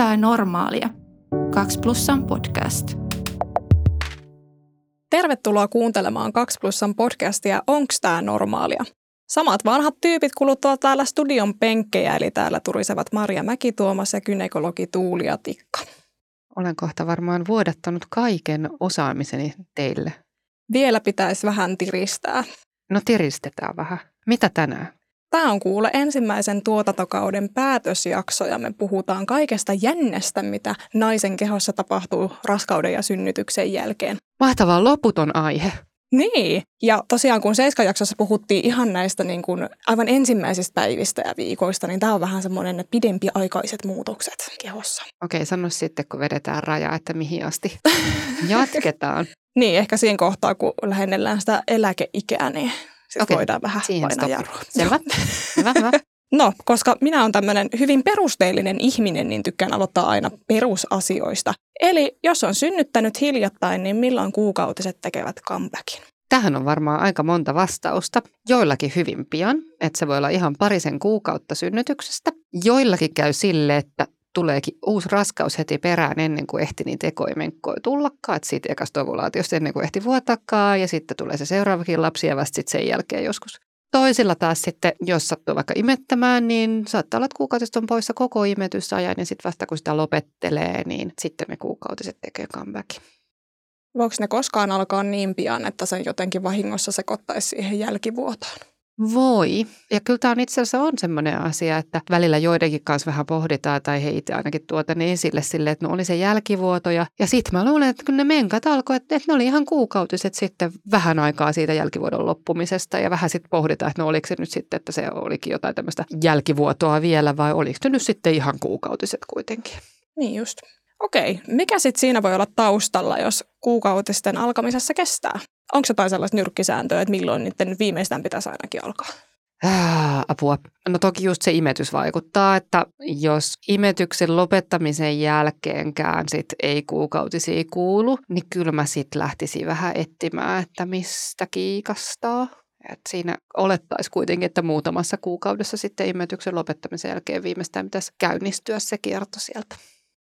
tää normaalia? 2 plussan podcast. Tervetuloa kuuntelemaan 2 plussan podcastia Onks tää normaalia? Samat vanhat tyypit kuluttavat täällä studion penkkejä, eli täällä turisevat Maria Mäkituomas ja kynekologi Tuulia Tikka. Olen kohta varmaan vuodattanut kaiken osaamiseni teille. Vielä pitäisi vähän tiristää. No tiristetään vähän. Mitä tänään? Tämä on kuule ensimmäisen tuotantokauden päätösjakso ja me puhutaan kaikesta jännestä, mitä naisen kehossa tapahtuu raskauden ja synnytyksen jälkeen. Mahtava loputon aihe. Niin, ja tosiaan kun Seiska-jaksossa puhuttiin ihan näistä niin kuin aivan ensimmäisistä päivistä ja viikoista, niin tämä on vähän semmoinen pidempiaikaiset muutokset kehossa. Okei, sano sitten, kun vedetään raja, että mihin asti jatketaan. niin, ehkä siinä kohtaa, kun lähennellään sitä eläkeikää, niin sitten Okei, voidaan vähän siihen painaa jarrua. Selvä. hyvä, hyvä. No, koska minä olen tämmöinen hyvin perusteellinen ihminen, niin tykkään aloittaa aina perusasioista. Eli jos on synnyttänyt hiljattain, niin milloin kuukautiset tekevät comebackin? Tähän on varmaan aika monta vastausta. Joillakin hyvin pian, että se voi olla ihan parisen kuukautta synnytyksestä. Joillakin käy sille, että tuleekin uusi raskaus heti perään ennen kuin ehti niitä ekoimenkkoja tullakaan. Että siitä ekasta ovulaatiosta ennen kuin ehti vuotakaan ja sitten tulee se seuraavakin lapsi ja vasta sitten sen jälkeen joskus. Toisilla taas sitten, jos sattuu vaikka imettämään, niin saattaa olla, että kuukautiset on poissa koko imetysajan ja sitten vasta kun sitä lopettelee, niin sitten ne kuukautiset tekee comebackin. Voiko ne koskaan alkaa niin pian, että sen jotenkin vahingossa sekoittaisi siihen jälkivuotoon? Voi. Ja kyllä tämä on itse asiassa on semmoinen asia, että välillä joidenkin kanssa vähän pohditaan, tai he itse ainakin tuota ne esille silleen, että no oli se jälkivuoto. Ja, ja sitten mä luulen, että kun ne menkat alkoi, että, että ne oli ihan kuukautiset sitten vähän aikaa siitä jälkivuodon loppumisesta. Ja vähän sitten pohditaan, että no oliko se nyt sitten, että se olikin jotain tämmöistä jälkivuotoa vielä, vai oliko se nyt sitten ihan kuukautiset kuitenkin. Niin just. Okei, mikä sitten siinä voi olla taustalla, jos kuukautisten alkamisessa kestää? Onko jotain sellaista nyrkkisääntöä, että milloin niiden viimeistään pitäisi ainakin alkaa? Ah, apua. No toki just se imetys vaikuttaa, että jos imetyksen lopettamisen jälkeenkään sit ei kuukautisia kuulu, niin kyllä mä sit lähtisin vähän etsimään, että mistä kiikastaa. Et siinä olettaisiin kuitenkin, että muutamassa kuukaudessa sitten imetyksen lopettamisen jälkeen viimeistään pitäisi käynnistyä se kierto sieltä.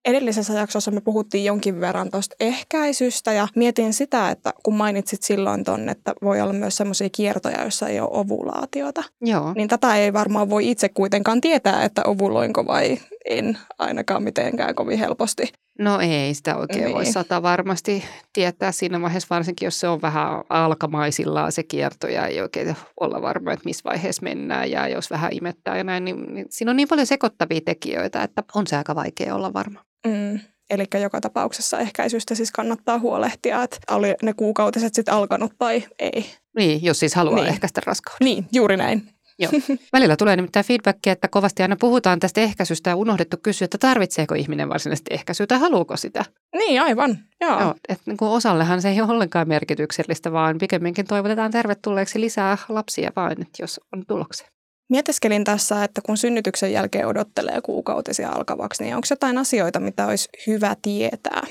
Edellisessä jaksossa me puhuttiin jonkin verran tuosta ehkäisystä ja mietin sitä, että kun mainitsit silloin ton, että voi olla myös sellaisia kiertoja, joissa ei ole ovulaatiota, Joo. niin tätä ei varmaan voi itse kuitenkaan tietää, että ovuloinko vai en ainakaan mitenkään kovin helposti. No ei sitä oikein niin. voi sata varmasti tietää siinä vaiheessa, varsinkin jos se on vähän alkamaisillaan se kierto ja ei oikein olla varma, että missä vaiheessa mennään ja jos vähän imettää ja näin, niin, niin siinä on niin paljon sekoittavia tekijöitä, että on se aika vaikea olla varma. Mm. Eli joka tapauksessa ehkäisystä siis kannattaa huolehtia, että oli ne kuukautiset sitten alkanut tai ei. Niin, jos siis haluaa Niin. niin. ehkäistä raskauden. Niin, juuri näin. Joo. Välillä tulee nimittäin feedbackia, että kovasti aina puhutaan tästä ehkäisystä ja unohdettu kysyä, että tarvitseeko ihminen varsinaisesti ehkäisyä tai haluuko sitä. Niin, aivan. Joo. Joo, että niin kuin osallehan se ei ole ollenkaan merkityksellistä, vaan pikemminkin toivotetaan tervetulleeksi lisää lapsia että jos on tuloksia. Mietiskelin tässä, että kun synnytyksen jälkeen odottelee kuukautisia alkavaksi, niin onko jotain asioita, mitä olisi hyvä tietää?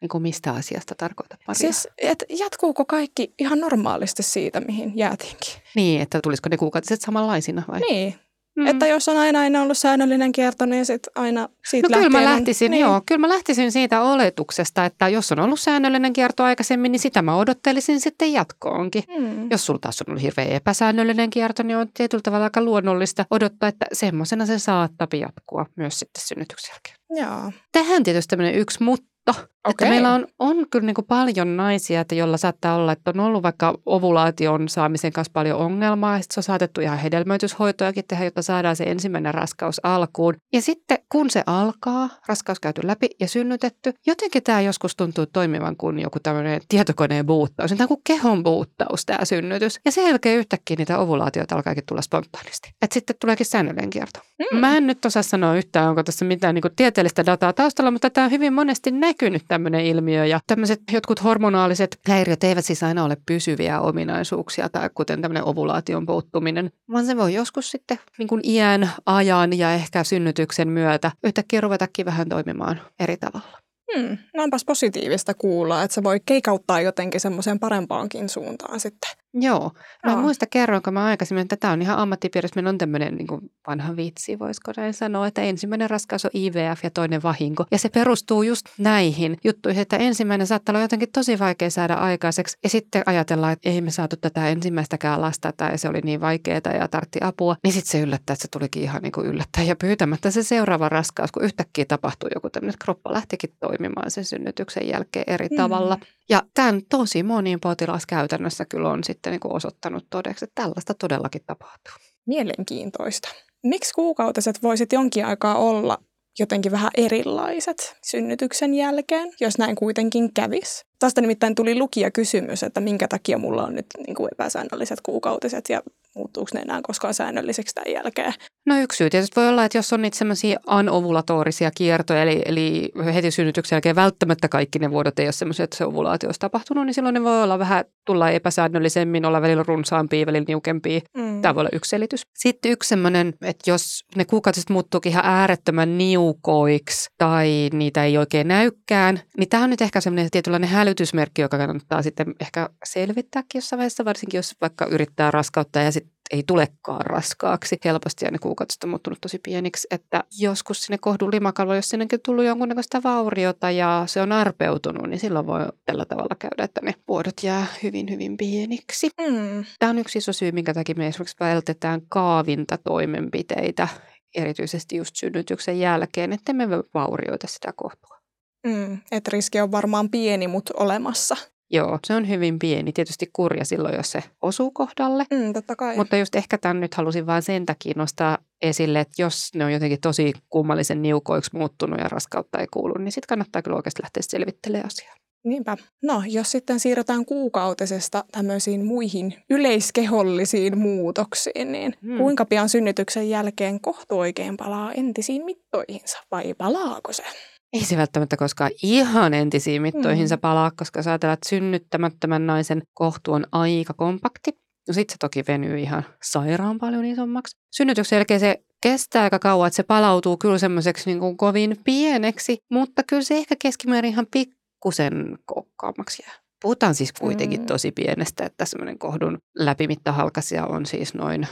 Niin kuin mistä asiasta tarkoitat, Maria? Siis, että jatkuuko kaikki ihan normaalisti siitä, mihin jäätiinkin? Niin, että tulisiko ne kuukautiset samanlaisina vai? Niin, mm. että jos on aina, aina ollut säännöllinen kierto, niin sit aina siitä No kyllä mä lähtisin, niin. joo, kyllä mä lähtisin siitä oletuksesta, että jos on ollut säännöllinen kierto aikaisemmin, niin sitä mä odottelisin sitten jatkoonkin. Mm. Jos sulla taas on ollut hirveän epäsäännöllinen kierto, niin on tietyllä tavalla aika luonnollista odottaa, että semmoisena se saattaa jatkua myös sitten synnytyksen jälkeen. Joo. Tähän tietysti tämmöinen yksi mutta, että Okei. meillä on, on kyllä niin kuin paljon naisia, että jolla saattaa olla, että on ollut vaikka ovulaation saamisen kanssa paljon ongelmaa, sitten se on saatettu ihan hedelmöityshoitojakin tehdä, jotta saadaan se ensimmäinen raskaus alkuun. Ja sitten kun se alkaa, raskaus käyty läpi ja synnytetty, jotenkin tämä joskus tuntuu toimivan kuin joku tämmöinen tietokoneen buuttaus, tämä on kuin kehon buuttaus tämä synnytys. Ja sen jälkeen yhtäkkiä niitä ovulaatioita alkaakin tulla spontaanisti. Että sitten tuleekin säännöllinen kierto. Mm. Mä en nyt osaa sanoa yhtään, onko tässä mitään niin tieteellistä dataa taustalla, mutta tämä on hyvin monesti näkynyt tämmöinen ilmiö. Ja tämmöiset jotkut hormonaaliset häiriöt eivät siis aina ole pysyviä ominaisuuksia, tai kuten tämmöinen ovulaation puuttuminen, vaan se voi joskus sitten niin kuin iän, ajan ja ehkä synnytyksen myötä yhtäkkiä ruvetakin vähän toimimaan eri tavalla. Hmm. No onpas positiivista kuulla, että se voi keikauttaa jotenkin semmoiseen parempaankin suuntaan sitten. Joo. Mä en Joo. muista kerroinko mä aikaisemmin, että tämä on ihan ammattipiirissä. Meillä on tämmöinen niin kuin vanha vitsi, voisiko näin sanoa, että ensimmäinen raskaus on IVF ja toinen vahinko. Ja se perustuu just näihin juttuihin, että ensimmäinen saattaa olla jotenkin tosi vaikea saada aikaiseksi. Ja sitten ajatellaan, että ei me saatu tätä ensimmäistäkään lasta tai se oli niin vaikeaa ja tartti apua. Niin sitten se yllättää, että se tulikin ihan niin kuin yllättäen ja pyytämättä se seuraava raskaus, kun yhtäkkiä tapahtui joku tämmöinen, että kroppa lähtikin toimimaan sen synnytyksen jälkeen eri Mm. tavalla. Ja tämän tosi moniin potilas käytännössä kyllä on sitten niin kuin osoittanut todeksi, että tällaista todellakin tapahtuu. Mielenkiintoista. Miksi kuukautiset voisit jonkin aikaa olla jotenkin vähän erilaiset synnytyksen jälkeen, jos näin kuitenkin kävis? Tästä nimittäin tuli lukija kysymys, että minkä takia mulla on nyt niin kuin epäsäännölliset kuukautiset ja muuttuuko ne enää koskaan säännölliseksi tämän jälkeen. No yksi syy tietysti voi olla, että jos on niitä semmoisia anovulatorisia kiertoja, eli, eli heti synnytyksen jälkeen välttämättä kaikki ne vuodot ei ole semmoisia, että se ovulaatio olisi tapahtunut, niin silloin ne voi olla vähän, tulla epäsäännöllisemmin, olla välillä runsaampia, välillä niukempia. Mm. Tämä voi olla yksi selitys. Sitten yksi semmoinen, että jos ne kuukautiset muuttuukin ihan äärettömän niukoiksi tai niitä ei oikein näykään, niin tämä on nyt ehkä semmoinen tietynlainen hälytysmerkki, joka kannattaa sitten ehkä selvittääkin jossain vaiheessa, varsinkin jos vaikka yrittää raskautta ja sitten ei tulekaan raskaaksi helposti ja ne kuukautiset on muuttunut tosi pieniksi, että joskus sinne kohdun limakalvoon, jos sinnekin tullut jonkunnäköistä vauriota ja se on arpeutunut, niin silloin voi tällä tavalla käydä, että ne vuodot jää hyvin, hyvin pieniksi. Mm. Tämä on yksi iso syy, minkä takia me esimerkiksi vältetään kaavintatoimenpiteitä, erityisesti just synnytyksen jälkeen, että me vaurioita sitä kohtua. Mm. Että riski on varmaan pieni, mutta olemassa. Joo, se on hyvin pieni. Tietysti kurja silloin, jos se osuu kohdalle. Mm, totta kai. Mutta just ehkä tämän nyt halusin vain sen takia nostaa esille, että jos ne on jotenkin tosi kummallisen niukoiksi muuttunut ja raskautta ei kuulu, niin sitten kannattaa kyllä oikeasti lähteä selvittelemään asiaa. Niinpä. No, jos sitten siirrytään kuukautisesta tämmöisiin muihin yleiskehollisiin muutoksiin, niin Hmm. kuinka pian synnytyksen jälkeen kohtu oikein palaa entisiin mittoihinsa vai palaako se? Ei se välttämättä koskaan ihan entisiin mittoihinsa Mm. palaa, koska sä ajatellaan, että synnyttämättömän naisen kohtu on aika kompakti. No sitten se toki venyy ihan sairaan paljon isommaksi. Synnytyksen jälkeen se kestää aika kauan, että se palautuu kyllä semmoiseksi niin kuin kovin pieneksi, mutta kyllä se ehkä keskimäärin ihan pikkusen kokkaammaksi jää. Puhutaan siis kuitenkin Mm. tosi pienestä, että semmoinen kohdun läpimittahalkasia on siis noin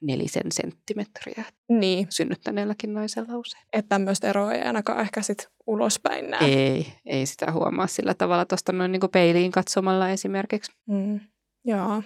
nelisen senttimetriä Niin, synnyttäneelläkin naisella usein. että tämmöistä eroa ei ainakaan ehkä sit ulospäin näe. Ei, ei sitä huomaa sillä tavalla tuosta noin niin peiliin katsomalla esimerkiksi. Mm. Joo.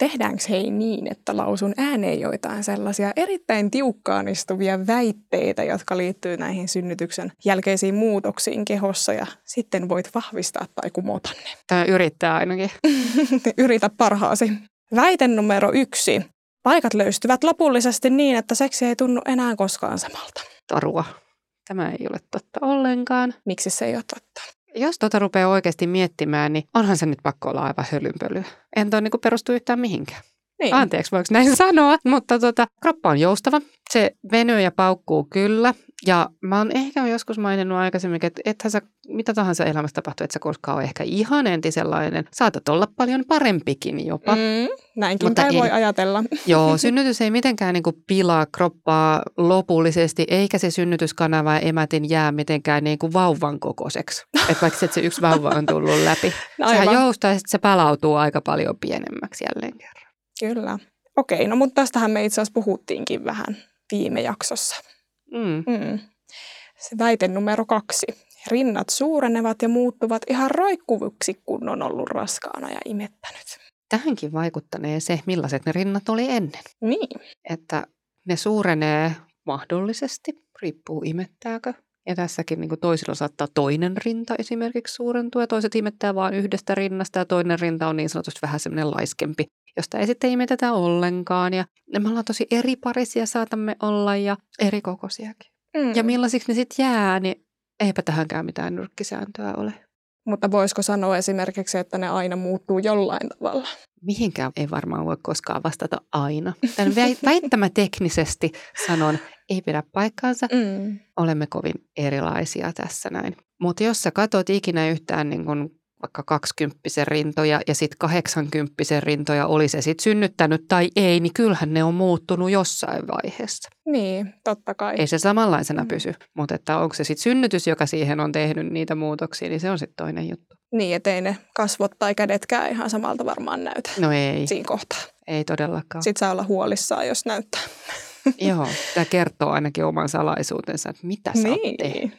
Tehdäänkö hei niin, että lausun ääneen joitain sellaisia erittäin tiukkaan istuvia väitteitä, jotka liittyy näihin synnytyksen jälkeisiin muutoksiin kehossa ja sitten voit vahvistaa tai kumota ne. Tämä yrittää ainakin. Yritä parhaasi. Väite numero yksi. Paikat löystyvät lopullisesti niin, että seksi ei tunnu enää koskaan samalta. Tarua. Tämä ei ole totta ollenkaan. Miksi se ei ole totta? Jos tota rupeaa oikeasti miettimään, niin onhan se nyt pakko olla aivan hölynpölyä. En toi niin perustu yhtään mihinkään. Niin. Anteeksi, voiko näin sanoa? Mutta tota, kroppa on joustava. Se venyy ja paukkuu kyllä. Ja mä oon ehkä joskus maininnut aikaisemmin, että ethän sä, mitä tahansa elämässä tapahtuu, että sä koskaan ole ehkä ihan entisenlainen. Saatat olla paljon parempikin jopa. Mm. Näinkin Mutta ei. voi ajatella. Joo, synnytys ei mitenkään niin pilaa kroppaa lopullisesti, eikä se synnytyskanava ja emätin jää mitenkään niin kuin vauvan kokoiseksi. Että vaikka se yksi vauva on tullut läpi. Sehän Aivan. joustaa ja sitten se palautuu aika paljon pienemmäksi jälleen kerran. Kyllä. Okei, no mutta tästähän me itse asiassa puhuttiinkin vähän viime jaksossa. Mm. Mm. Se väite numero kaksi. Rinnat suurenevat ja muuttuvat ihan roikkuviksi, kun on ollut raskaana ja imettänyt. Tähänkin vaikuttanee se, millaiset ne rinnat oli ennen. Niin. Että ne suurenee mahdollisesti, riippuu imettääkö. Ja tässäkin niin kuin toisilla saattaa toinen rinta esimerkiksi suurentua ja toiset imettää vain yhdestä rinnasta ja toinen rinta on niin sanotusti vähän semmoinen laiskempi, josta ei sitten imetetä ollenkaan. Ja me ollaan tosi eri parisia saatamme olla ja eri kokoisiakin. Mm. Ja millaisiksi ne sitten jää, niin eipä tähänkään mitään nyrkkisääntöä ole. Mutta voisiko sanoa esimerkiksi, että ne aina muuttuu jollain tavalla? Mihinkään ei varmaan voi koskaan vastata aina. Tämän väi- väittämäteknisesti sanon, ei pidä paikkaansa. Mm. Olemme kovin erilaisia tässä näin. Mutta jos sä katot ikinä yhtään niin kun vaikka 20 rintoja ja sitten 80 rintoja oli se sitten synnyttänyt tai ei, niin kyllähän ne on muuttunut jossain vaiheessa. Niin, totta kai. Ei se samanlaisena Mm. pysy, mutta että onko se sitten synnytys, joka siihen on tehnyt niitä muutoksia, niin se on sitten toinen juttu. Niin, ettei ne kasvot tai kädetkään ihan samalta varmaan näytä No ei, siinä kohtaa. ei todellakaan. Sitten saa olla huolissaan, jos näyttää. Joo, tämä kertoo ainakin oman salaisuutensa, että mitä sä oot tehnyt. Niin.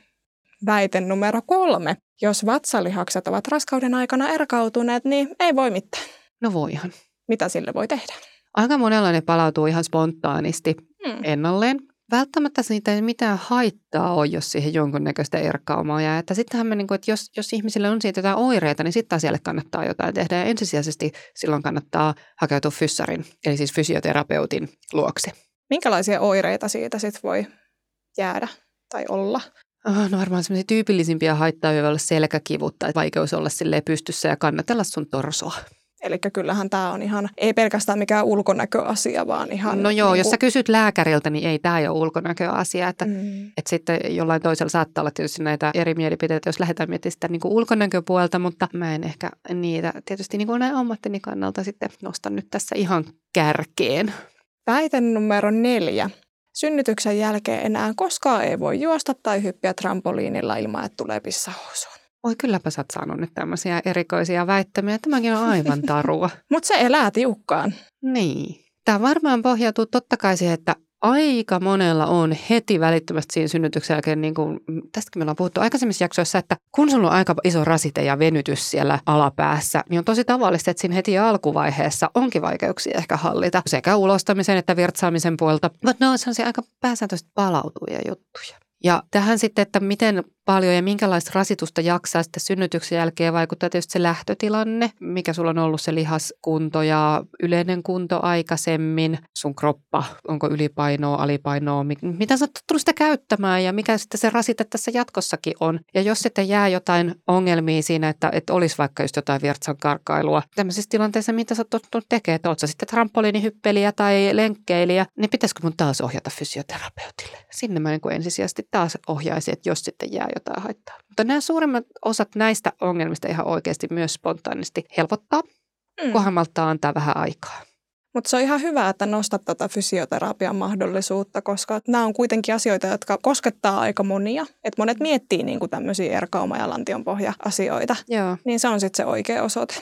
Väite numero kolme. Jos vatsalihakset ovat raskauden aikana erkautuneet, niin ei voi mitään. No voihan. Mitä sille voi tehdä? Aika monella ne palautuu ihan spontaanisti Hmm. ennalleen. Välttämättä siitä ei mitään haittaa ole, jos siihen jonkunnäköistä erkaumaa jää. Että sittenhän me, niin kuin, että jos, jos ihmisille on siitä jotain oireita, niin sitten asialle kannattaa jotain tehdä. Ja ensisijaisesti silloin kannattaa hakeutua fyssarin, eli siis fysioterapeutin luokse. Minkälaisia oireita siitä sit voi jäädä tai olla? Oh, no varmaan semmoisia tyypillisimpiä haittaa voi olla selkäkivut tai vaikeus olla silleen pystyssä ja kannatella sun torsoa. Eli kyllähän tämä on ihan, ei pelkästään mikään ulkonäköasia, vaan ihan... No joo, niin jos sä kysyt lääkäriltä, niin ei tämä ole ulkonäköasia. Että mm, Et sitten jollain toisella saattaa olla tietysti näitä eri mielipiteitä, jos lähdetään miettimään sitä niin kuin ulkonäköpuolta, mutta mä en ehkä niitä tietysti niin kuin näin ammattini kannalta sitten nostan nyt tässä ihan kärkeen. Väite numero neljä. Synnytyksen jälkeen enää koskaan ei voi juosta tai hyppiä trampoliinilla ilman, että tulee pissahousuun. Oi kylläpä sä oot saanut nyt tämmöisiä erikoisia väittämiä. Tämäkin on aivan tarua. Mutta se elää tiukkaan. niin. Tämä varmaan pohjautuu totta kai siihen, että aika monella on heti välittömästi siinä synnytyksen jälkeen, niin kuin, tästäkin me ollaan puhuttu aikaisemmissa jaksoissa, että kun sulla on aika iso rasite ja venytys siellä alapäässä, niin on tosi tavallista, että siinä heti alkuvaiheessa onkin vaikeuksia ehkä hallita sekä ulostamisen että virtsaamisen puolta. Mutta ne on sellaisia aika pääsääntöisesti palautuvia juttuja. Ja tähän sitten, että miten paljon ja minkälaista rasitusta jaksaa sitten synnytyksen jälkeen vaikuttaa tietysti se lähtötilanne, mikä sulla on ollut se lihaskunto ja yleinen kunto aikaisemmin, sun kroppa, onko ylipainoa, alipainoa, mi- mitä sä oot sitä käyttämään ja mikä sitten se rasite tässä jatkossakin on. Ja jos sitten jää jotain ongelmia siinä, että, että olisi vaikka just jotain virtsan karkailua, tämmöisissä tilanteissa, mitä sä oot tekemään, että oot sä sitten trampoliinihyppelijä tai lenkkeilijä, niin pitäisikö mun taas ohjata fysioterapeutille? Sinne mä niin kuin ensisijaisesti taas ohjaisin, että jos sitten jää jotain haittaa. Mutta nämä suurimmat osat näistä ongelmista ihan oikeasti myös spontaanisti helpottaa, Mm. kunhan malttaa antaa vähän aikaa. Mutta se on ihan hyvä, että nostat tätä fysioterapian mahdollisuutta, koska nämä on kuitenkin asioita, jotka koskettaa aika monia. Et monet miettii niin tämmöisiä erkauma- ja lantionpohja-asioita, Joo. niin se on sitten se oikea osoite.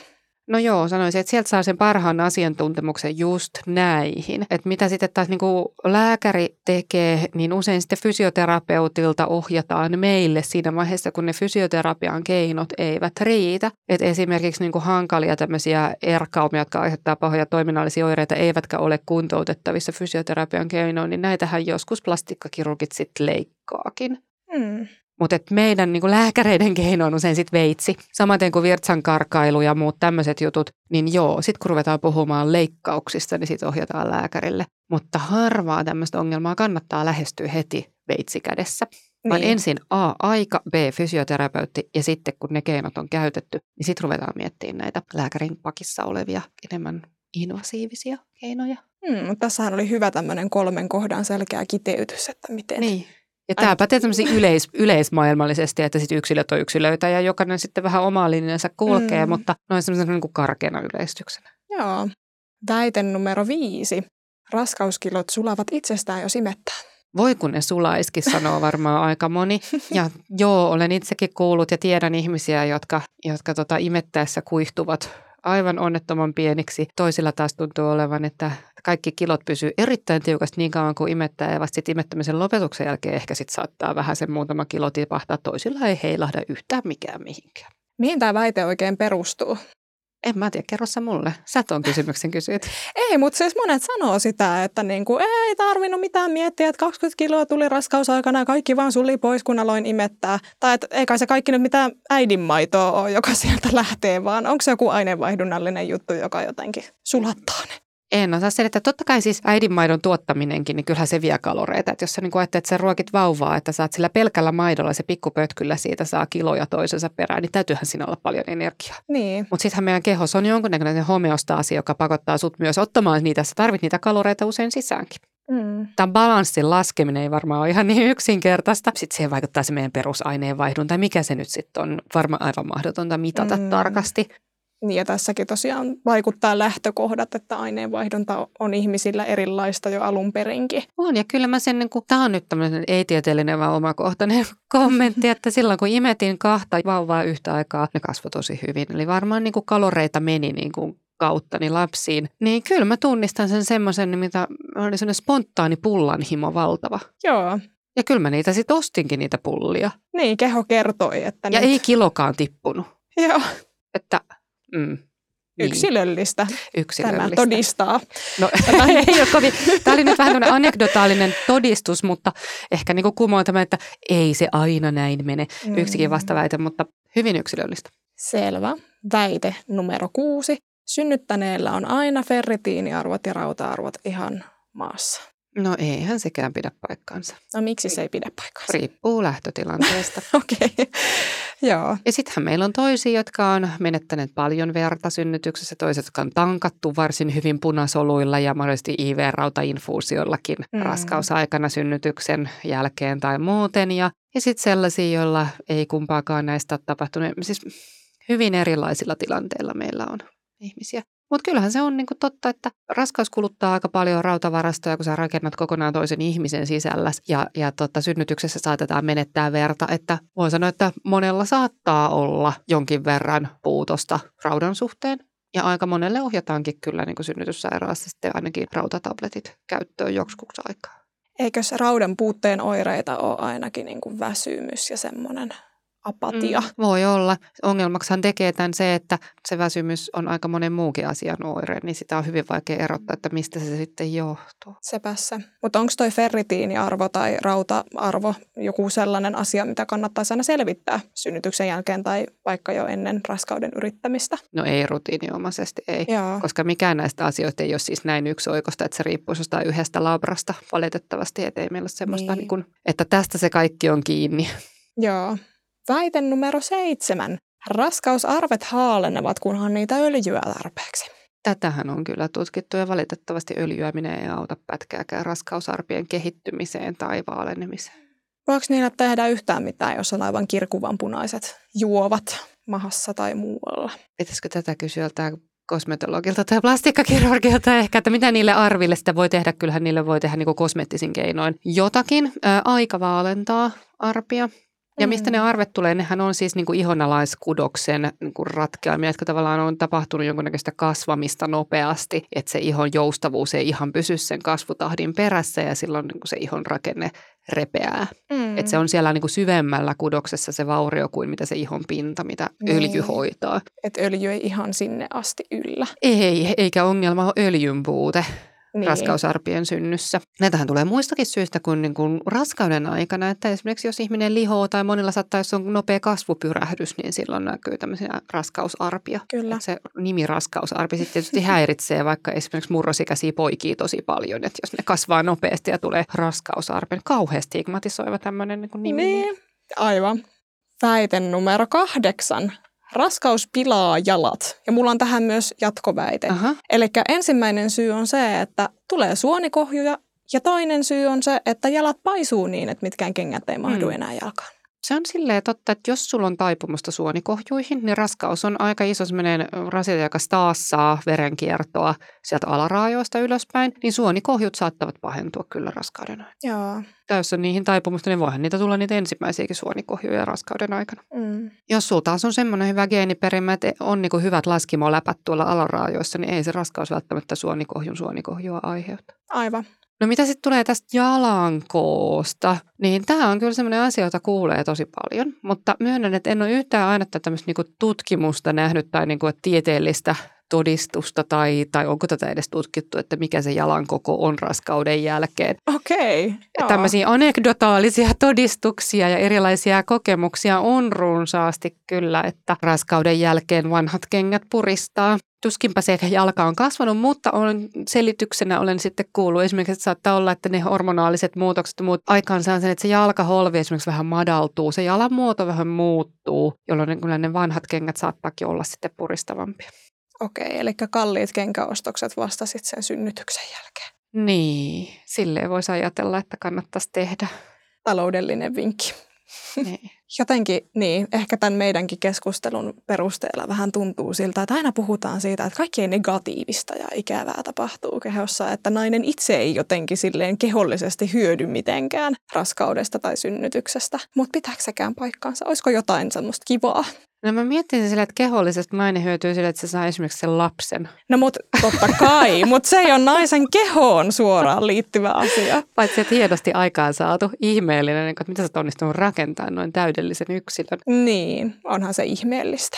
No joo, sanoisin, että sieltä saa sen parhaan asiantuntemuksen just näihin. Että mitä sitten taas niin kuin lääkäri tekee, niin usein sitten fysioterapeutilta ohjataan meille siinä vaiheessa, kun ne fysioterapian keinot eivät riitä. Että esimerkiksi niin kuin hankalia tämmöisiä erkaumia, jotka aiheuttaa pahoja toiminnallisia oireita, eivätkä ole kuntoutettavissa fysioterapian keinoin, niin näitähän joskus plastikkakirurgit sitten leikkaakin. Mm. Mutta meidän niin lääkäreiden keino on usein sitten veitsi. Samaten kuin virtsan karkailu ja muut tämmöiset jutut, niin joo, sitten kun ruvetaan puhumaan leikkauksista, niin sitten ohjataan lääkärille. Mutta harvaa tämmöistä ongelmaa kannattaa lähestyä heti veitsi kädessä. Vaan Niin. ensin A, aika, B, fysioterapeutti ja sitten kun ne keinot on käytetty, niin sitten ruvetaan miettimään näitä lääkärin pakissa olevia enemmän invasiivisia keinoja. Mm, mutta tässähän oli hyvä tämmöinen kolmen kohdan selkeä kiteytys, että miten. Niin. Ja tämä pätee yleis, yleismaailmallisesti, että sit yksilöt on yksilöitä ja jokainen sitten vähän omaa linjansa kulkee, Mm. mutta noin semmoisena niin kuin karkeana yleistyksenä. Joo. Väite numero viisi. Raskauskilot sulavat itsestään, jos imettää. Voi kun ne sulaiskin, sanoo varmaan aika moni. Ja joo, olen itsekin kuullut ja tiedän ihmisiä, jotka, jotka tota imettäessä kuihtuvat aivan onnettoman pieniksi. Toisilla taas tuntuu olevan, että kaikki kilot pysyy erittäin tiukasti niin kauan kuin imettää ja vasta sitten imettämisen lopetuksen jälkeen ehkä sitten saattaa vähän sen muutama kilo tipahtaa. Toisilla ei heilahda yhtään mikään mihinkään. Mihin tämä väite oikein perustuu? En mä tiedä, kerro sä mulle. Sä tuon kysymyksen kysyit. Ei, mutta siis monet sanoo sitä, että niinku, ei tarvinnut mitään miettiä, että 20 kiloa tuli raskausaikana ja kaikki vaan suli pois, kun aloin imettää. Tai että ei kai se kaikki nyt mitään äidinmaitoa ole, joka sieltä lähtee, vaan onko se joku aineenvaihdunnallinen juttu, joka jotenkin sulattaa ne? En osaa selittää. Totta kai siis äidinmaidon tuottaminenkin, niin kyllähän se vie kaloreita. Että jos sä niin ajattelet, että sä ruokit vauvaa, että saat sillä pelkällä maidolla se pikkupötkyllä siitä saa kiloja toisensa perään, niin täytyyhän siinä olla paljon energiaa. Niin. Mutta sittenhän meidän kehossa on jonkunnäköinen homeostaasi, joka pakottaa sut myös ottamaan niitä. Sä tarvit niitä kaloreita usein sisäänkin. Mm. Tämän balanssin laskeminen ei varmaan ole ihan niin yksinkertaista. Sitten siihen vaikuttaa se meidän perusaineenvaihdunta, mikä se nyt sitten on. Varmaan aivan mahdotonta mitata mm. tarkasti. Niin ja tässäkin tosiaan vaikuttaa lähtökohdat, että aineenvaihdunta on ihmisillä erilaista jo alun perinkin. On, ja kyllä mä sen, niin kuin, tämä on nyt tämmöinen ei-tieteellinen, vaan omakohtainen kommentti, että silloin kun imetin kahta vauvaa yhtä aikaa, ne kasvoi tosi hyvin. Eli varmaan niin kuin kaloreita meni niin kuin kauttani lapsiin. Niin kyllä mä tunnistan sen semmoisen, mitä oli semmoinen spontaani pullanhimo valtava. Joo, Ja kyllä mä niitä sitten ostinkin niitä pullia. niin keho kertoi, että Ja nyt, ei kilokaan tippunut. joo, Että, mm, niin, yksilöllistä. Tämä yksilöllistä. todistaa. No ei ole kovin. Tämä oli nyt vähän tämmöinen anekdotaalinen todistus, mutta ehkä niin kumoin tämä, että ei se aina näin mene. Yksikin Mm. vastaväite, mutta hyvin yksilöllistä. Selvä. Väite numero kuusi. Synnyttäneellä on aina ferritiiniarvot ja rauta-arvot ihan maassa. No eihän sekään pidä paikkaansa. No miksi se ei pidä paikkaansa? Riippuu lähtötilanteesta. Okei, okay. joo. Ja sittenhän meillä on toisia, jotka on menettäneet paljon verta synnytyksessä, toiset, jotka on tankattu varsin hyvin punasoluilla ja mahdollisesti IV-rautainfuusiollakin Mm. mm. raskausaikana synnytyksen jälkeen tai muuten. Ja, ja sitten sellaisia, joilla ei kumpaakaan näistä ole tapahtunut. Siis hyvin erilaisilla tilanteilla meillä on ihmisiä. Mutta kyllähän se on niinku totta, että raskaus kuluttaa aika paljon rautavarastoja, kun sä rakennat kokonaan toisen ihmisen sisällä. Ja, ja tota, synnytyksessä saatetaan menettää verta, että voi sanoa, että monella saattaa olla jonkin verran puutosta raudan suhteen. Ja aika monelle ohjataankin kyllä niin synnytyssairaalassa sitten ainakin rautatabletit käyttöön joksikuksi aikaa. Eikös raudan puutteen oireita ole ainakin niin kuin väsymys ja semmoinen apatia? Mm, voi olla. Ongelmaksihan tekee tämän se, että se väsymys on aika monen muukin asian oire, niin sitä on hyvin vaikea erottaa, että mistä se sitten johtuu. Sepässä. Mutta onko toi ferritiiniarvo tai rauta-arvo joku sellainen asia, mitä kannattaa aina selvittää synnytyksen jälkeen tai vaikka jo ennen raskauden yrittämistä? No ei rutiiniomaisesti, ei. Joo. Koska mikään näistä asioista ei ole siis näin yksioikoista, että se riippuu jostain yhdestä labrasta valitettavasti, että ei meillä ole semmoista, Niin. niin. Kuin, että tästä se kaikki on kiinni. Joo. Väite numero seitsemän. Raskausarvet haalenevat, kunhan niitä öljyä tarpeeksi. Tätähän on kyllä tutkittu ja valitettavasti öljyäminen ei auta pätkääkään raskausarpien kehittymiseen tai vaalenemiseen. Voiko niillä tehdä yhtään mitään, jos on aivan kirkuvan punaiset juovat mahassa tai muualla? Pitäisikö tätä kysyä joltain kosmetologilta tai plastikkakirurgilta ehkä, että mitä niille arville sitä voi tehdä? Kyllähän niille voi tehdä niin kosmettisin keinoin jotakin. Ää, aika vaalentaa arpia. Ja mistä Mm. ne arvet tulee? Nehän on siis niin kuin ihonalaiskudoksen niin kuin ratkeamia, jotka tavallaan on tapahtunut jonkunnäköistä kasvamista nopeasti, että se ihon joustavuus ei ihan pysy sen kasvutahdin perässä ja silloin niin kuin se ihon rakenne repeää. Mm. Että se on siellä niin kuin syvemmällä kudoksessa se vaurio kuin mitä se ihon pinta, mitä Niin. öljy hoitaa. Että öljy ei ihan sinne asti yllä. Ei, eikä ongelma ole öljyn puute Niin. raskausarpien synnyssä. Näitähän tulee muistakin syistä kuin, niin kuin raskauden aikana, että esimerkiksi jos ihminen lihoo tai monilla saattaa, jos on nopea kasvupyrähdys, niin silloin näkyy tämmöisiä raskausarpia. Kyllä. Se nimi raskausarpi sitten tietysti häiritsee vaikka esimerkiksi murrosikäisiä poikia tosi paljon, että jos ne kasvaa nopeasti ja tulee raskausarpi, niin kauhean stigmatisoiva tämmöinen niin kuin nimi. Niin, aivan. Väite numero kahdeksan. Raskaus pilaa jalat. Ja mulla on tähän myös jatkoväite. Eli ensimmäinen syy on se, että tulee suonikohjuja. Ja toinen syy on se, että jalat paisuu niin, että mitkään kengät ei mahdu Mm. enää jalkaan. Se on silleen totta, että jos sulla on taipumusta suonikohjuihin, niin raskaus on aika iso semmoinen rasite, joka taas saa verenkiertoa sieltä alaraajoista ylöspäin, niin suonikohjut saattavat pahentua kyllä raskauden aikana. Joo. Tai jos on niihin taipumusta, niin voihan niitä tulla niitä ensimmäisiäkin suonikohjuja raskauden aikana. Mm. Jos sulla taas on semmoinen hyvä geeniperimä, että on niinku hyvät laskimoläpät tuolla alaraajoissa, niin ei se raskaus välttämättä suonikohjun suonikohjua aiheuta. Aivan. No mitä sitten tulee tästä jalankoosta, niin tämä on kyllä sellainen asia, jota kuulee tosi paljon, mutta myönnän, että en ole yhtään aina tämmöistä niinku tutkimusta nähnyt tai niinku tieteellistä todistusta tai, tai onko tätä edes tutkittu, että mikä se jalan koko on raskauden jälkeen. Okei. Okay, Tämmöisiä anekdotaalisia todistuksia ja erilaisia kokemuksia on runsaasti kyllä, että raskauden jälkeen vanhat kengät puristaa. Tuskinpä se jalka on kasvanut, mutta on, selityksenä olen sitten kuullut esimerkiksi, että saattaa olla, että ne hormonaaliset muutokset muut aikaan saa sen, että se jalkaholvi esimerkiksi vähän madaltuu, se jalan muoto vähän muuttuu, jolloin kyllä ne vanhat kengät saattaakin olla sitten puristavampia. Okei, eli kalliit kenkäostokset vasta sitten sen synnytyksen jälkeen. Niin, silleen voisi ajatella, että kannattaisi tehdä. Taloudellinen vinkki. Niin. Jotenkin, niin, ehkä tämän meidänkin keskustelun perusteella vähän tuntuu siltä, että aina puhutaan siitä, että kaikki negatiivista ja ikävää tapahtuu kehossa, että nainen itse ei jotenkin silleen kehollisesti hyödy mitenkään raskaudesta tai synnytyksestä. Mutta pitääkö sekään paikkaansa? Olisiko jotain semmoista kivaa? No mä mietin sillä, että kehollisesti nainen hyötyy sillä, että se saa esimerkiksi sen lapsen. No mut totta kai, mutta se ei ole naisen kehoon suoraan liittyvä asia. Paitsi että hienosti aikaan saatu ihmeellinen, että mitä sä onnistunut rakentamaan noin täydellisen yksilön. Niin, onhan se ihmeellistä.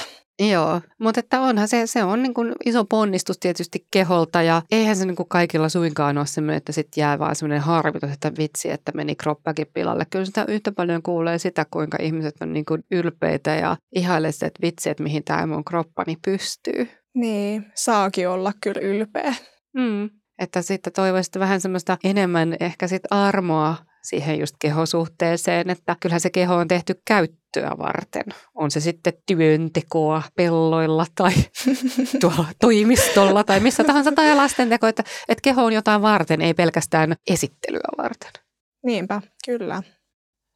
Joo, mutta että onhan se, se on niin kuin iso ponnistus tietysti keholta ja eihän se niin kuin kaikilla suinkaan ole semmoinen, että sitten jää vaan semmoinen harmitus, että vitsi, että meni kroppakin pilalle. Kyllä sitä yhtä paljon kuulee sitä, kuinka ihmiset on niin kuin ylpeitä ja ihailee sitä, että vitsi, että mihin tämä mun kroppani pystyy. Niin, saakin olla kyllä ylpeä. Mm. Että sitten toivoisi vähän semmoista enemmän ehkä sit armoa siihen just kehosuhteeseen, että kyllähän se keho on tehty käyttöä varten. On se sitten työntekoa pelloilla tai tuolla toimistolla tai missä tahansa tai lastenteko, että, että keho on jotain varten, ei pelkästään esittelyä varten. Niinpä, kyllä.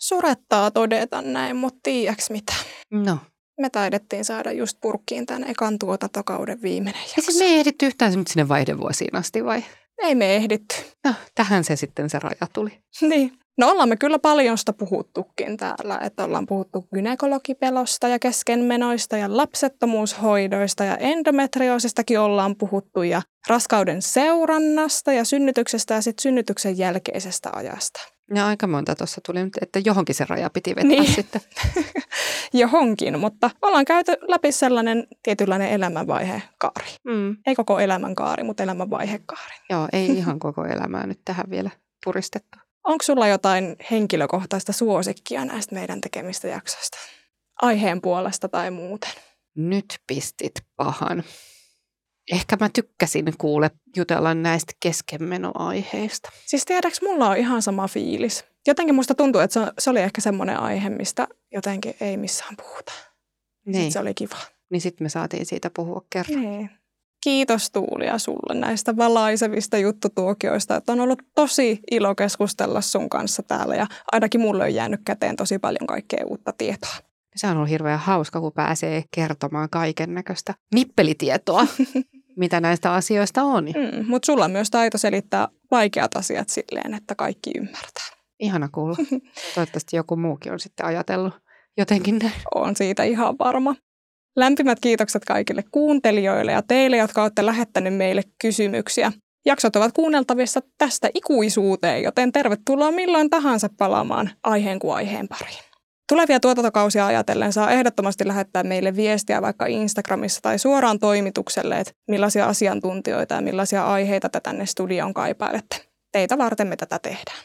Surettaa todeta näin, mutta tiiäks mitä? No. Me taidettiin saada just purkkiin tämän ekan tuotantokauden viimeinen Ja jakso. siis me ei ehditty yhtään nyt sinne vaihdevuosiin asti vai? Ei me ehditty. No, tähän se sitten se raja tuli. Niin. No ollaan me kyllä paljon sitä puhuttukin täällä, että ollaan puhuttu gynekologipelosta ja keskenmenoista ja lapsettomuushoidoista ja endometrioosistakin ollaan puhuttu ja raskauden seurannasta ja synnytyksestä ja sitten synnytyksen jälkeisestä ajasta. Ja aika monta tuossa tuli, mutta että johonkin se raja piti vetää Niin. sitten. Johonkin, mutta ollaan käyty läpi sellainen tietynlainen elämänvaihekaari. Mm. Ei koko elämänkaari, mutta elämänvaihekaari. Joo, ei ihan koko elämää nyt tähän vielä puristettu. Onko sulla jotain henkilökohtaista suosikkia näistä meidän tekemistä jaksoista? Aiheen puolesta tai muuten? Nyt pistit pahan. Ehkä mä tykkäsin kuule jutella näistä keskenmenoaiheista. Siis tiedäks, mulla on ihan sama fiilis. Jotenkin musta tuntuu, että se- se oli ehkä semmoinen aihe, mistä jotenkin ei missään puhuta. Niin, Sitten se oli kiva. niin sitten me saatiin siitä puhua kerran. Niin. Kiitos Tuulia sulle näistä valaisevista juttutuokioista. Että on ollut tosi ilo keskustella sun kanssa täällä ja ainakin mulle on jäänyt käteen tosi paljon kaikkea uutta tietoa. Se on ollut hirveän hauska, kun pääsee kertomaan kaiken näköistä nippelitietoa, mitä näistä asioista on. Mm, Mutta sulla on myös taito selittää vaikeat asiat silleen, että kaikki ymmärtää. Ihana kuulla. Toivottavasti joku muukin on sitten ajatellut jotenkin näin. on siitä ihan varma. Lämpimät kiitokset kaikille kuuntelijoille ja teille, jotka olette lähettäneet meille kysymyksiä. Jaksot ovat kuunneltavissa tästä ikuisuuteen, joten tervetuloa milloin tahansa palaamaan aiheen kuin aiheen pariin. Tulevia tuotantokausia ajatellen saa ehdottomasti lähettää meille viestiä vaikka Instagramissa tai suoraan toimitukselle, että millaisia asiantuntijoita ja millaisia aiheita te tänne studioon kaipailette. Teitä varten me tätä tehdään.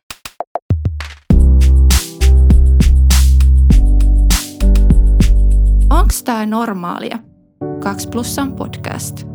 Onks tää normaalia? 2 plussan podcast.